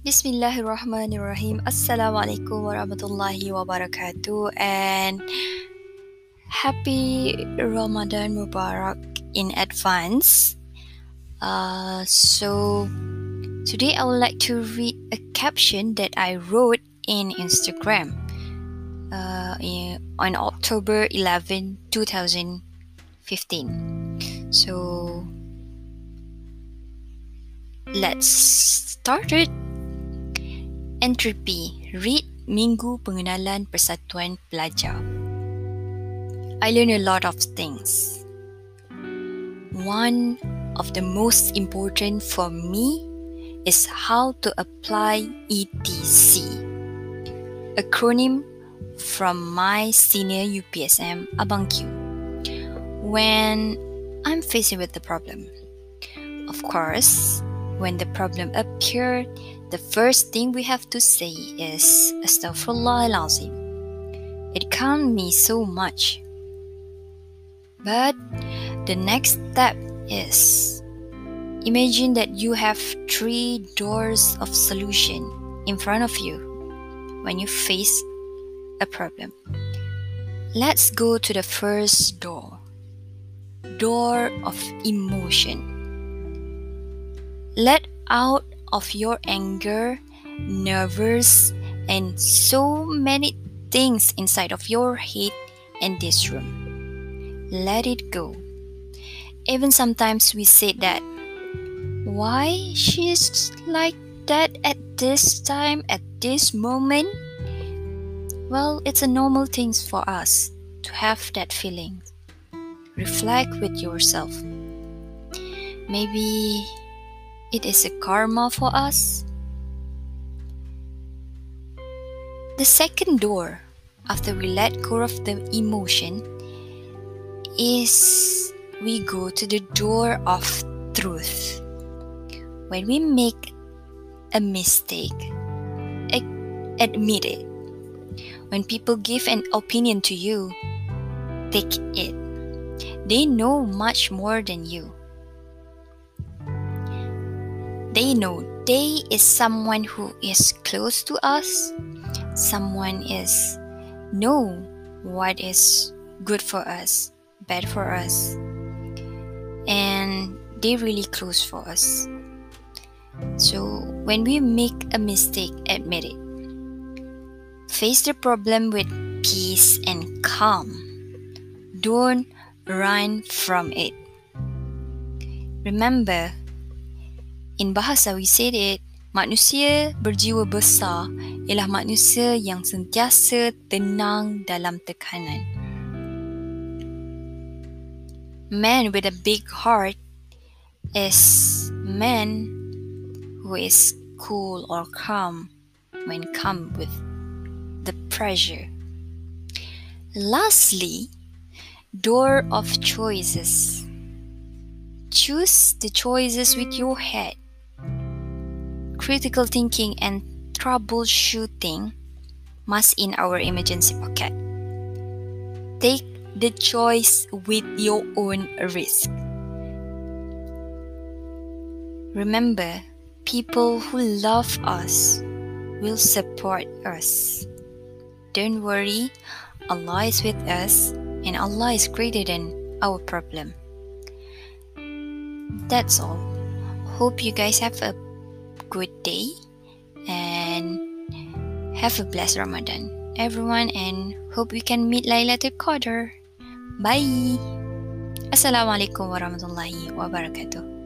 Bismillahirrahmanirrahim. Assalamualaikum warahmatullahi wabarakatuh and happy Ramadan Mubarak in advance. Uh, so today I would like to read a caption that I wrote in Instagram uh, in, on October 11, 2015. So let's start it. Entropy, read Minggu Pengenalan Persatuan Pelajar. I learned a lot of things. One of the most important for me is how to apply ETC, acronym from my senior UPSM Abang Q. When I'm facing with the problem, of course, when the problem appeared, the first thing we have to say is Astaghfirullahalazim. It can't so much. But the next step is imagine that you have three doors of solution in front of you when you face a problem. Let's go to the first door door of emotion. Let out of your anger, nervous, and so many things inside of your head in this room. Let it go. Even sometimes we say that why she's like that at this time, at this moment? Well, it's a normal thing for us to have that feeling. Reflect with yourself. Maybe it is a karma for us. The second door, after we let go of the emotion, is we go to the door of truth. When we make a mistake, admit it. When people give an opinion to you, take it. They know much more than you. They know they is someone who is close to us. Someone is know what is good for us, bad for us. And they really close for us. So when we make a mistake, admit it. Face the problem with peace and calm. Don't run from it. Remember, In bahasa we said it, manusia berjiwa besar ialah manusia yang sentiasa tenang dalam tekanan. Man with a big heart is man who is cool or calm when come with the pressure. Lastly, door of choices. Choose the choices with your head critical thinking and troubleshooting must in our emergency pocket. Take the choice with your own risk. Remember, people who love us will support us. Don't worry, Allah is with us and Allah is greater than our problem. That's all. Hope you guys have a good day and have a blessed Ramadan, everyone, and hope we can meet Laylatul Qadr. Bye. Assalamualaikum warahmatullahi wabarakatuh.